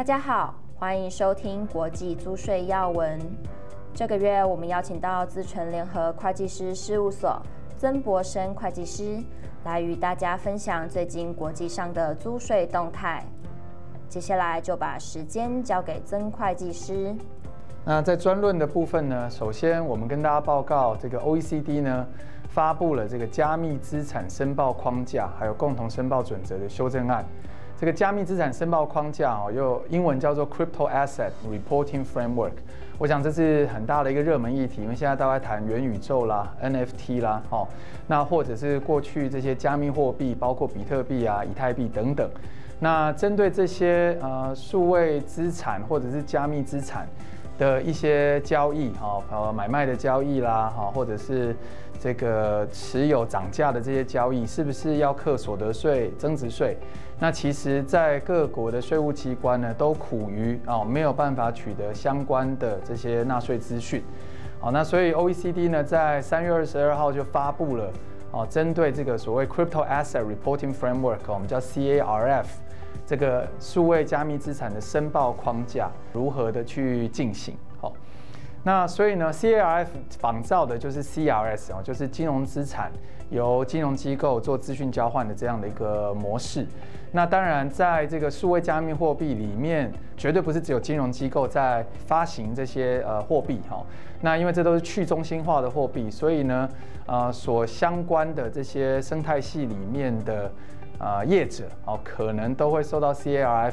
大家好，欢迎收听国际租税要闻。这个月我们邀请到资诚联合会计师事务所曾博生会计师来与大家分享最近国际上的租税动态。接下来就把时间交给曾会计师。那在专论的部分呢，首先我们跟大家报告，这个 OECD 呢发布了这个加密资产申报框架，还有共同申报准则的修正案。这个加密资产申报框架哦，又英文叫做 Crypto Asset Reporting Framework。我想这是很大的一个热门议题，因为现在大家谈元宇宙啦、NFT 啦，哦，那或者是过去这些加密货币，包括比特币啊、以太币等等。那针对这些呃数位资产或者是加密资产的一些交易，哈，呃买卖的交易啦，哈，或者是这个持有涨价的这些交易，是不是要课所得税、增值税？那其实，在各国的税务机关呢，都苦于啊没有办法取得相关的这些纳税资讯，好，那所以 OECD 呢，在三月二十二号就发布了啊，针对这个所谓 Crypto Asset Reporting Framework，我们叫 CARF，这个数位加密资产的申报框架如何的去进行，那所以呢，CARF 仿造的就是 CRS 哦，就是金融资产由金融机构做资讯交换的这样的一个模式。那当然，在这个数位加密货币里面，绝对不是只有金融机构在发行这些呃货币哈。那因为这都是去中心化的货币，所以呢，呃，所相关的这些生态系里面的呃业者哦，可能都会受到 CARF。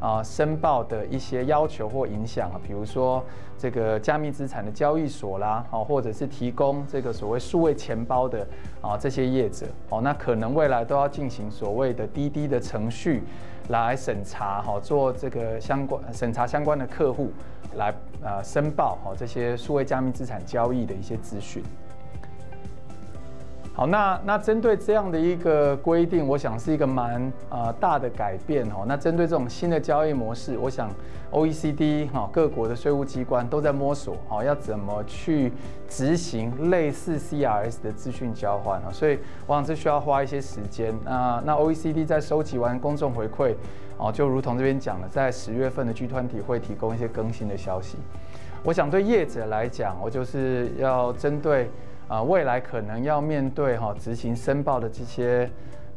啊，申报的一些要求或影响啊，比如说这个加密资产的交易所啦，哦，或者是提供这个所谓数位钱包的啊这些业者，哦，那可能未来都要进行所谓的滴滴的程序来审查，哈，做这个相关审查相关的客户来呃申报哈这些数位加密资产交易的一些资讯。好，那那针对这样的一个规定，我想是一个蛮呃大的改变哦。那针对这种新的交易模式，我想 OECD 哈各国的税务机关都在摸索哦，要怎么去执行类似 CRS 的资讯交换啊。所以我想这需要花一些时间。那那 OECD 在收集完公众回馈哦，就如同这边讲的，在十月份的 G 团体会提供一些更新的消息。我想对业者来讲，我就是要针对。啊，未来可能要面对哈执行申报的这些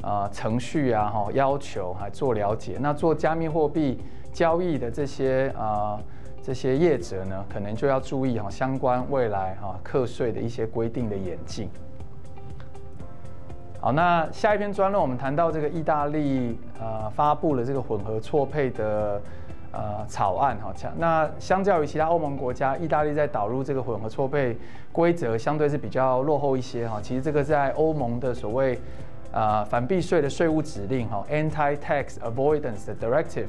啊程序啊哈要求还做了解，那做加密货币交易的这些啊这些业者呢，可能就要注意哈相关未来哈课税的一些规定的演进。好，那下一篇专论我们谈到这个意大利啊发布了这个混合错配的。呃，草案哈，那相较于其他欧盟国家，意大利在导入这个混合错配规则，相对是比较落后一些哈。其实这个在欧盟的所谓呃反避税的税务指令哈 （Anti-Tax Avoidance Directive），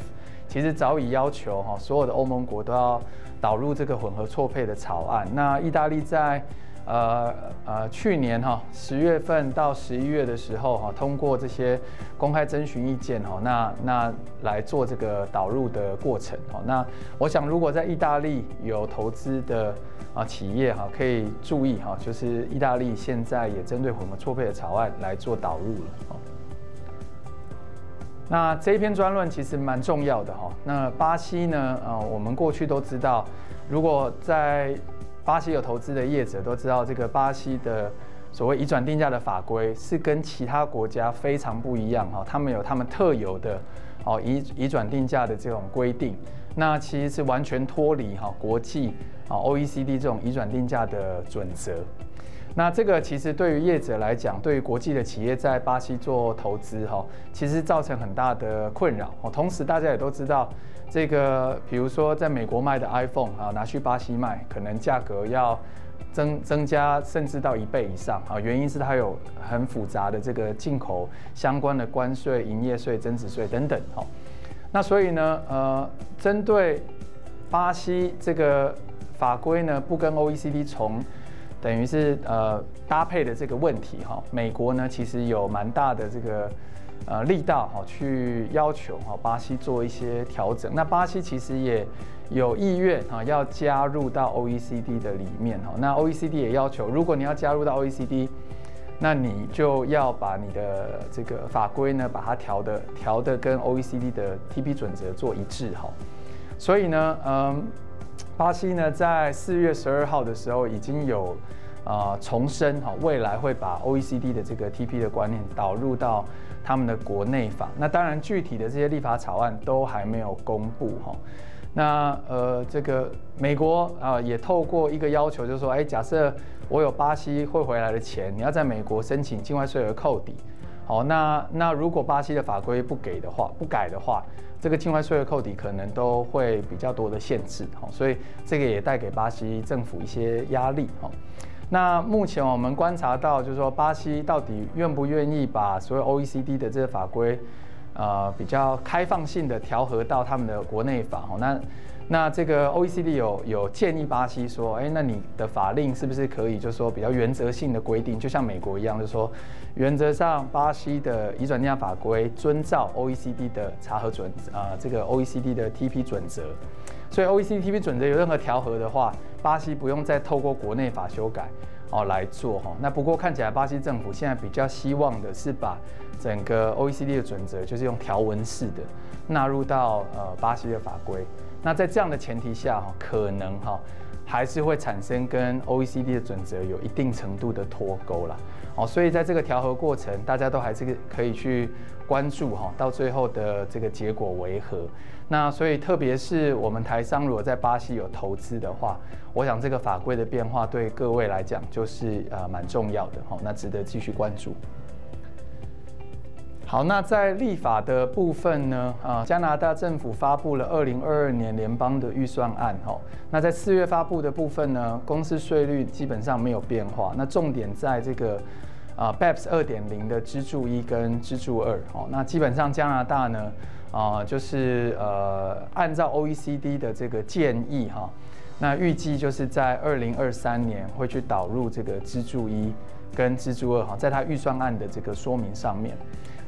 其实早已要求哈所有的欧盟国都要导入这个混合错配的草案。那意大利在呃呃，去年哈十月份到十一月的时候哈，通过这些公开征询意见哈，那那来做这个导入的过程哈。那我想，如果在意大利有投资的啊企业哈，可以注意哈，就是意大利现在也针对混合错配的草案来做导入了。那这一篇专论其实蛮重要的哈。那巴西呢？呃，我们过去都知道，如果在巴西有投资的业者都知道，这个巴西的所谓移转定价的法规是跟其他国家非常不一样哈，他们有他们特有的哦移移转定价的这种规定，那其实是完全脱离哈国际啊 OECD 这种移转定价的准则。那这个其实对于业者来讲，对于国际的企业在巴西做投资哈，其实造成很大的困扰。同时大家也都知道。这个，比如说，在美国卖的 iPhone 啊，拿去巴西卖，可能价格要增增加，甚至到一倍以上啊。原因是它有很复杂的这个进口相关的关税、营业税、增值税等等。好，那所以呢，呃，针对巴西这个法规呢，不跟 OECD 从等于是呃搭配的这个问题哈，美国呢其实有蛮大的这个。呃，力道哈，去要求哈巴西做一些调整。那巴西其实也有意愿哈，要加入到 OECD 的里面哈。那 OECD 也要求，如果你要加入到 OECD，那你就要把你的这个法规呢，把它调的调的跟 OECD 的 TP 准则做一致哈。所以呢，嗯，巴西呢在四月十二号的时候已经有啊、重申哈，未来会把 OECD 的这个 TP 的观念导入到他们的国内法。那当然，具体的这些立法草案都还没有公布哈。那呃，这个美国啊、也透过一个要求，就是说，哎，假设我有巴西汇回来的钱，你要在美国申请境外税额扣抵。好，那那如果巴西的法规不给的话，不改的话，这个境外税额扣抵可能都会比较多的限制。好，所以这个也带给巴西政府一些压力。好，那目前我们观察到，就是说巴西到底愿不愿意把所有 OECD 的这个法规。呃，比较开放性的调和到他们的国内法好，那那这个 OECD 有有建议巴西说，哎，那你的法令是不是可以，就是说比较原则性的规定，就像美国一样，就是说原则上巴西的移转定价法规遵照 OECD 的查核准啊、呃，这个 OECD 的 TP 准则，所以 OECD TP 准则有任何调和的话，巴西不用再透过国内法修改。哦，来做哈。那不过看起来，巴西政府现在比较希望的是把整个 OECD 的准则，就是用条文式的纳入到呃巴西的法规。那在这样的前提下哈，可能哈还是会产生跟 OECD 的准则有一定程度的脱钩啦。哦，所以在这个调和过程，大家都还是可以去关注哈，到最后的这个结果为何。那所以，特别是我们台商如果在巴西有投资的话，我想这个法规的变化对各位来讲就是呃蛮重要的哈，那值得继续关注。好，那在立法的部分呢，啊，加拿大政府发布了二零二二年联邦的预算案哈，那在四月发布的部分呢，公司税率基本上没有变化，那重点在这个啊 BEPS 二点零的支柱一跟支柱二哦，那基本上加拿大呢。啊，就是呃，按照 OECD 的这个建议哈，那预计就是在二零二三年会去导入这个支柱一跟蜘蛛二哈，在它预算案的这个说明上面。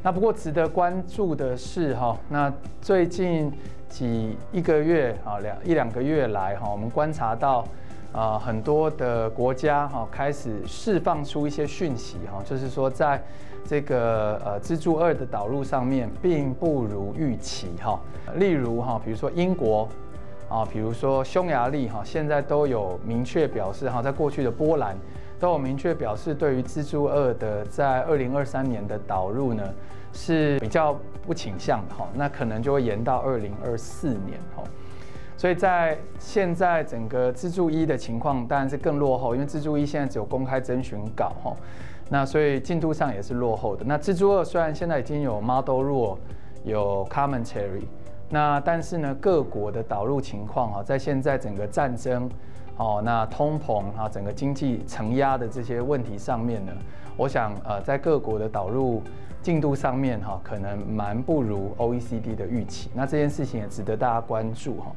那不过值得关注的是哈，那最近几一个月啊两一两个月来哈，我们观察到啊很多的国家哈开始释放出一些讯息哈，就是说在。这个呃蜘蛛二的导入上面并不如预期哈，例如哈，比如说英国啊，比如说匈牙利哈，现在都有明确表示哈，在过去的波兰都有明确表示，对于支柱二的在二零二三年的导入呢是比较不倾向的哈，那可能就会延到二零二四年哈，所以在现在整个支柱一的情况当然是更落后，因为支柱一现在只有公开征询稿哈。那所以进度上也是落后的。那支柱二虽然现在已经有 Model Rule，有 Commentary，那但是呢，各国的导入情况哈，在现在整个战争，哦，那通膨啊，整个经济承压的这些问题上面呢，我想呃，在各国的导入进度上面哈，可能蛮不如 OECD 的预期。那这件事情也值得大家关注哈。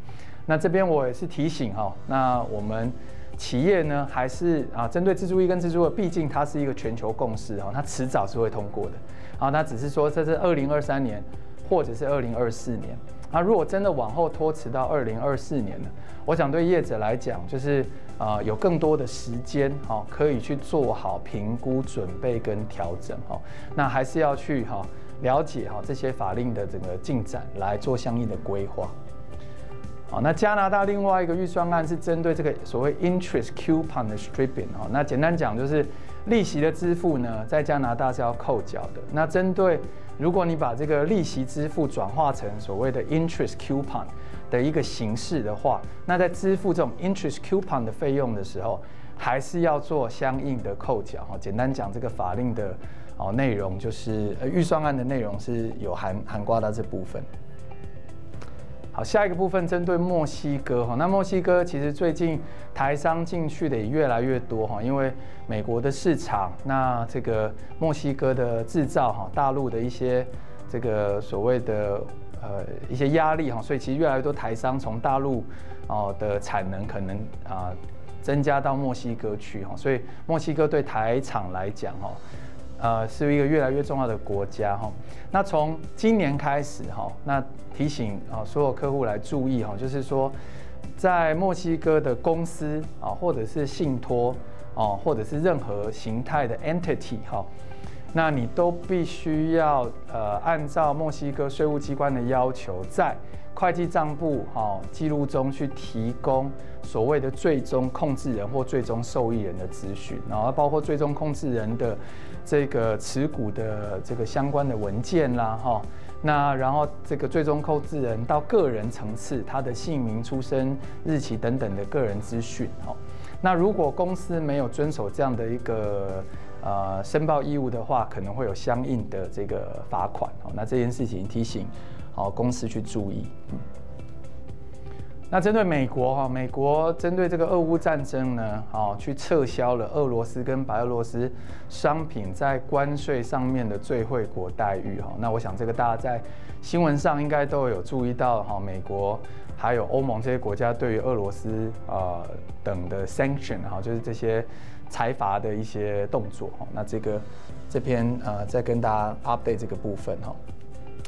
那这边我也是提醒哈，那我们。企业呢，还是啊，针对支柱一跟支柱二，毕竟它是一个全球共识啊，它迟早是会通过的。啊，那只是说这是二零二三年，或者是二零二四年。那，如果真的往后拖迟到二零二四年呢，我想对业者来讲，就是啊，有更多的时间哈，可以去做好评估、准备跟调整哈。那还是要去哈了解哈这些法令的整个进展，来做相应的规划。好，那加拿大另外一个预算案是针对这个所谓 interest coupon 的 stripping 哈，那简单讲就是利息的支付呢，在加拿大是要扣缴的。那针对如果你把这个利息支付转化成所谓的 interest coupon 的一个形式的话，那在支付这种 interest coupon 的费用的时候，还是要做相应的扣缴哈。简单讲，这个法令的哦内容就是呃预算案的内容是有含含挂到这部分。好，下一个部分针对墨西哥哈，那墨西哥其实最近台商进去的也越来越多哈，因为美国的市场，那这个墨西哥的制造哈，大陆的一些这个所谓的呃一些压力哈，所以其实越来越多台商从大陆哦的产能可能啊增加到墨西哥去哈，所以墨西哥对台厂来讲哈。呃，是一个越来越重要的国家哈。那从今年开始哈，那提醒啊所有客户来注意哈，就是说，在墨西哥的公司啊，或者是信托啊，或者是任何形态的 entity 哈，那你都必须要呃按照墨西哥税务机关的要求，在会计账簿哈记录中去提供所谓的最终控制人或最终受益人的资讯，然后包括最终控制人的这个持股的这个相关的文件啦哈，那然后这个最终控制人到个人层次，他的姓名、出生日期等等的个人资讯哈，那如果公司没有遵守这样的一个呃申报义务的话，可能会有相应的这个罚款哦，那这件事情提醒。好，公司去注意。嗯，那针对美国哈，美国针对这个俄乌战争呢，好，去撤销了俄罗斯跟白俄罗斯商品在关税上面的最惠国待遇哈。那我想这个大家在新闻上应该都有注意到哈，美国还有欧盟这些国家对于俄罗斯呃等的 sanction 哈，就是这些财阀的一些动作哈。那这个这篇呃再跟大家 update 这个部分哈。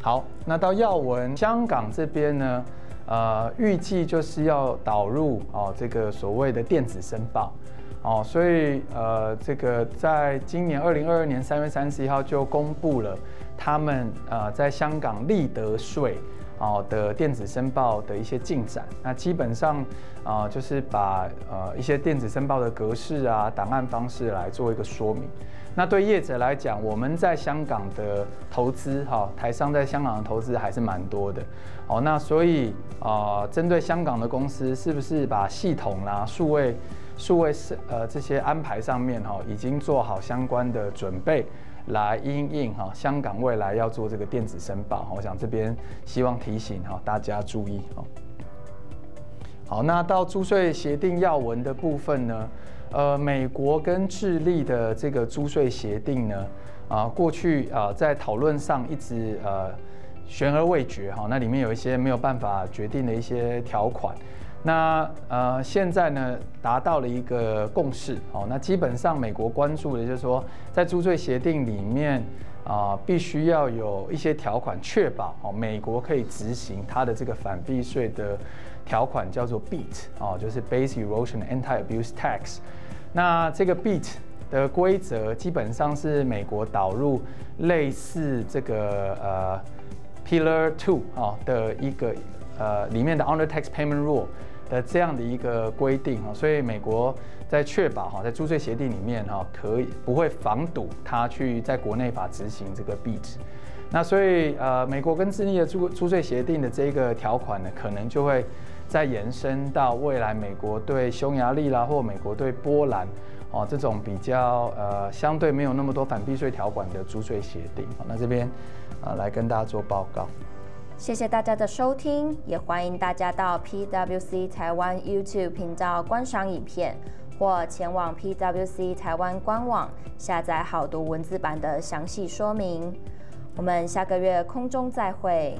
好，那到要闻香港这边呢，呃，预计就是要导入哦，这个所谓的电子申报，哦，所以呃，这个在今年二零二二年三月三十一号就公布了他们呃在香港利得税哦的电子申报的一些进展。那基本上啊、就是把呃一些电子申报的格式啊、档案方式来做一个说明。那对业者来讲，我们在香港的投资，哈，台商在香港的投资还是蛮多的，哦，那所以啊，针对香港的公司，是不是把系统啦、数位、数位是呃这些安排上面，哈，已经做好相关的准备，来因应哈香港未来要做这个电子申报，我想这边希望提醒哈大家注意，哦，好，那到租税协定要文的部分呢？呃，美国跟智利的这个租税协定呢，啊，过去啊在讨论上一直呃悬而未决哈，那里面有一些没有办法决定的一些条款，那呃现在呢达到了一个共识哦，那基本上美国关注的就是说，在租税协定里面啊，必须要有一些条款确保哦，美国可以执行它的这个反避税的条款，叫做 BEAT 哦，就是 Base Erosion Anti-Abuse Tax。那这个 BEAT 的规则基本上是美国导入类似这个呃 Pillar Two 啊的一个呃里面的 Under Tax Payment Rule 的这样的一个规定啊，所以美国在确保哈在租税协定里面哈可以不会防堵它去在国内法执行这个 BEAT。那所以呃美国跟智利的租租税协定的这个条款呢，可能就会。再延伸到未来，美国对匈牙利啦，或美国对波兰，哦，这种比较呃相对没有那么多反避税条款的租税协定，那这边啊来跟大家做报告。谢谢大家的收听，也欢迎大家到 PWC 台湾 YouTube 频道观赏影片，或前往 PWC 台湾官网下载好读文字版的详细说明。我们下个月空中再会。